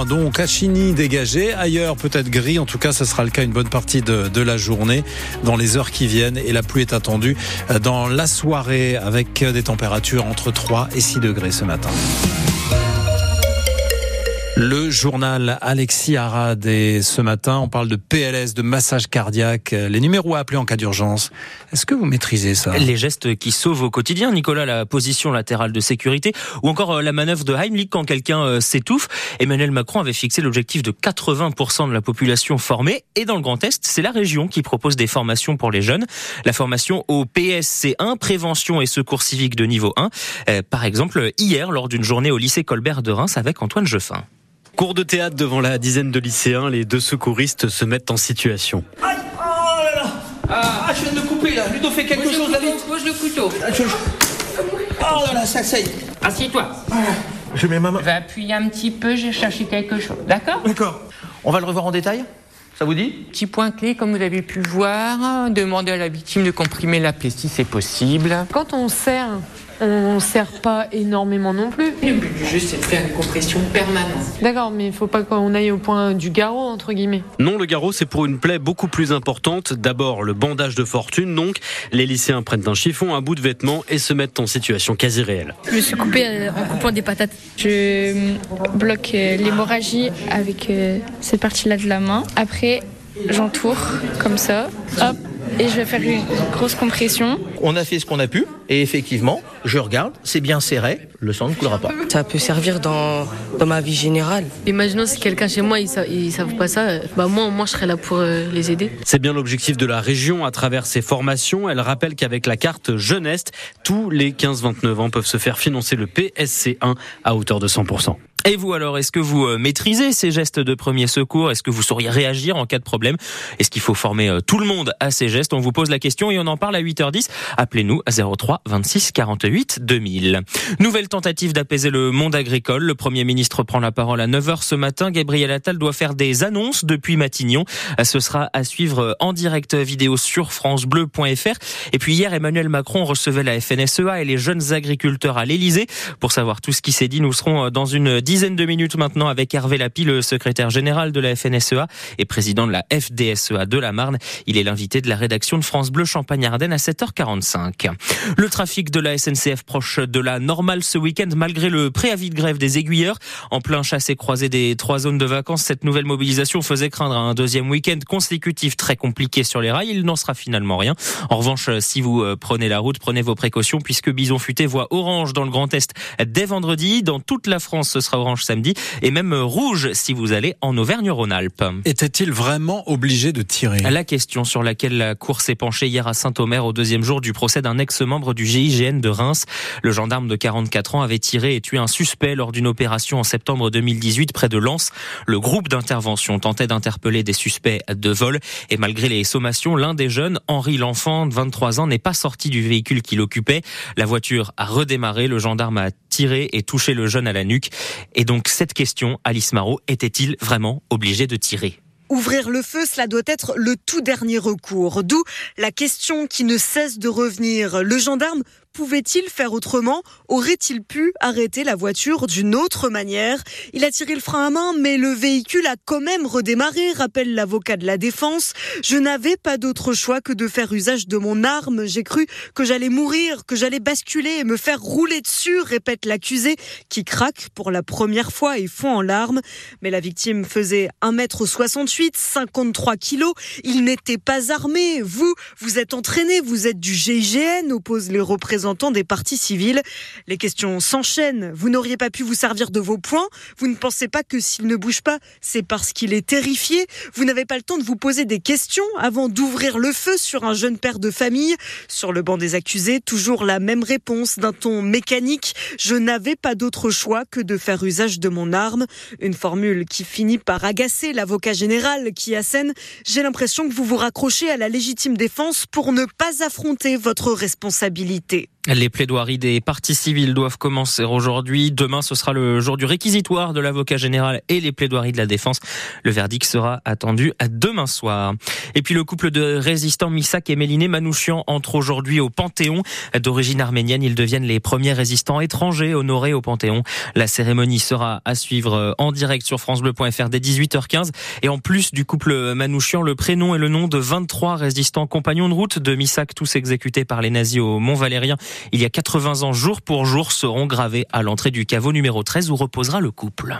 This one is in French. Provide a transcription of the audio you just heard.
point donc à Chigny dégagé. Ailleurs peut-être gris. En tout cas, ce sera le cas une bonne partie de, de la journée dans les heures qui viennent. Et la pluie est attendue dans la soirée avec des températures entre 3 et 6 degrés ce matin. Le journal Alexis Arad et ce matin, on parle de PLS, de massage cardiaque, les numéros à appeler en cas d'urgence. Est-ce que vous maîtrisez ça? Les gestes qui sauvent au quotidien, Nicolas, la position latérale de sécurité ou encore euh, la manœuvre de Heimlich quand quelqu'un euh, s'étouffe. Emmanuel Macron avait fixé l'objectif de 80% de la population formée et dans le Grand Est, c'est la région qui propose des formations pour les jeunes. La formation au PSC1, prévention et secours civique de niveau 1. Euh, par exemple, hier, lors d'une journée au lycée Colbert de Reims avec Antoine Jeffin. Cours de théâtre devant la dizaine de lycéens, les deux secouristes se mettent en situation. Aïe Oh là là ah. ah, je viens de me couper là Ludo fait quelque chose là vite Pose le couteau. Ah, je... Oh là là, ça saye Assieds-toi. Ah, je mets ma main. Je vais appuyer un petit peu, j'ai cherché quelque chose. D'accord? D'accord. On va le revoir en détail? Ça vous dit? Petit point clé, comme vous avez pu voir, demander à la victime de comprimer la plaie si c'est possible. Quand on serre on ne sert pas énormément non plus. Le but du jeu, c'est de faire une compression permanente. D'accord, mais il ne faut pas qu'on aille au point du garrot, entre guillemets. Non, le garrot, c'est pour une plaie beaucoup plus importante. D'abord, le bandage de fortune, donc. Les lycéens prennent un chiffon, un bout de vêtement et se mettent en situation quasi réelle. Je me suis coupé euh, en coupant des patates. Je euh, bloque euh, l'hémorragie avec cette partie-là de la main. Après, j'entoure comme ça. Hop, et je vais faire une grosse compression. On a fait ce qu'on a pu et effectivement, je regarde, c'est bien serré, le sang ne coulera pas. Ça peut servir dans, dans ma vie générale. Imaginons si quelqu'un chez moi, ils ne savent pas ça, bah moi, moi je serais là pour euh, les aider. C'est bien l'objectif de la région à travers ses formations. Elle rappelle qu'avec la carte jeunesse, tous les 15-29 ans peuvent se faire financer le PSC1 à hauteur de 100%. Et vous alors, est-ce que vous euh, maîtrisez ces gestes de premier secours? Est-ce que vous sauriez réagir en cas de problème? Est-ce qu'il faut former euh, tout le monde à ces gestes? On vous pose la question et on en parle à 8h10. Appelez-nous à 03 26 48 2000. Nouvelle tentative d'apaiser le monde agricole. Le Premier ministre prend la parole à 9h ce matin. Gabriel Attal doit faire des annonces depuis Matignon. Ce sera à suivre en direct vidéo sur francebleu.fr. Et puis hier, Emmanuel Macron recevait la FNSEA et les jeunes agriculteurs à l'Elysée. Pour savoir tout ce qui s'est dit, nous serons dans une dizaine de minutes maintenant avec Hervé Lapi, le secrétaire général de la FNSEA et président de la FDSEA de la Marne. Il est l'invité de la rédaction de France Bleu Champagne-Ardenne à 7h45. Le trafic de la SNCF proche de la normale ce week-end malgré le préavis de grève des aiguilleurs. En plein chassé croisé des trois zones de vacances, cette nouvelle mobilisation faisait craindre un deuxième week-end consécutif très compliqué sur les rails. Il n'en sera finalement rien. En revanche, si vous euh, prenez la route, prenez vos précautions puisque Bison Futé voit orange dans le Grand Est dès vendredi. Dans toute la France, ce sera orange samedi et même rouge si vous allez en Auvergne-Rhône-Alpes. Était-il vraiment obligé de tirer? La question sur laquelle la Cour s'est penchée hier à Saint-Omer au deuxième jour du procès d'un ex-membre du GIGN de Reims. Le gendarme de 44 ans avait tiré et tué un suspect lors d'une opération en septembre 2018 près de Lens. Le groupe d'intervention tentait d'interpeller des suspects de vol et malgré les sommations, l'un des jeunes, Henri L'Enfant, de 23 ans, n'est pas sorti du véhicule qu'il occupait. La voiture a redémarré, le gendarme a tiré et touché le jeune à la nuque. Et donc cette question, Alice Marot, était-il vraiment obligé de tirer? Ouvrir le feu, cela doit être le tout dernier recours. D'où la question qui ne cesse de revenir. Le gendarme Pouvait-il faire autrement? Aurait-il pu arrêter la voiture d'une autre manière? Il a tiré le frein à main, mais le véhicule a quand même redémarré, rappelle l'avocat de la défense. Je n'avais pas d'autre choix que de faire usage de mon arme. J'ai cru que j'allais mourir, que j'allais basculer et me faire rouler dessus, répète l'accusé, qui craque pour la première fois et fond en larmes. Mais la victime faisait 1m68, 53 kilos. Il n'était pas armé. Vous, vous êtes entraîné, vous êtes du GIGN, oppose les représentants des partis civils. Les questions s'enchaînent. Vous n'auriez pas pu vous servir de vos points. Vous ne pensez pas que s'il ne bouge pas, c'est parce qu'il est terrifié. Vous n'avez pas le temps de vous poser des questions avant d'ouvrir le feu sur un jeune père de famille. Sur le banc des accusés, toujours la même réponse d'un ton mécanique. Je n'avais pas d'autre choix que de faire usage de mon arme. Une formule qui finit par agacer l'avocat général qui assène. J'ai l'impression que vous vous raccrochez à la légitime défense pour ne pas affronter votre responsabilité. Les plaidoiries des parties civiles doivent commencer aujourd'hui. Demain, ce sera le jour du réquisitoire de l'avocat général et les plaidoiries de la défense. Le verdict sera attendu demain soir. Et puis le couple de résistants Misak et Méliné Manouchian entre aujourd'hui au Panthéon. D'origine arménienne, ils deviennent les premiers résistants étrangers honorés au Panthéon. La cérémonie sera à suivre en direct sur francebleu.fr dès 18h15. Et en plus du couple Manouchian, le prénom et le nom de 23 résistants compagnons de route de Misak, tous exécutés par les nazis au Mont-Valérien il y a 80 ans jour pour jour seront gravés à l'entrée du caveau numéro 13 où reposera le couple.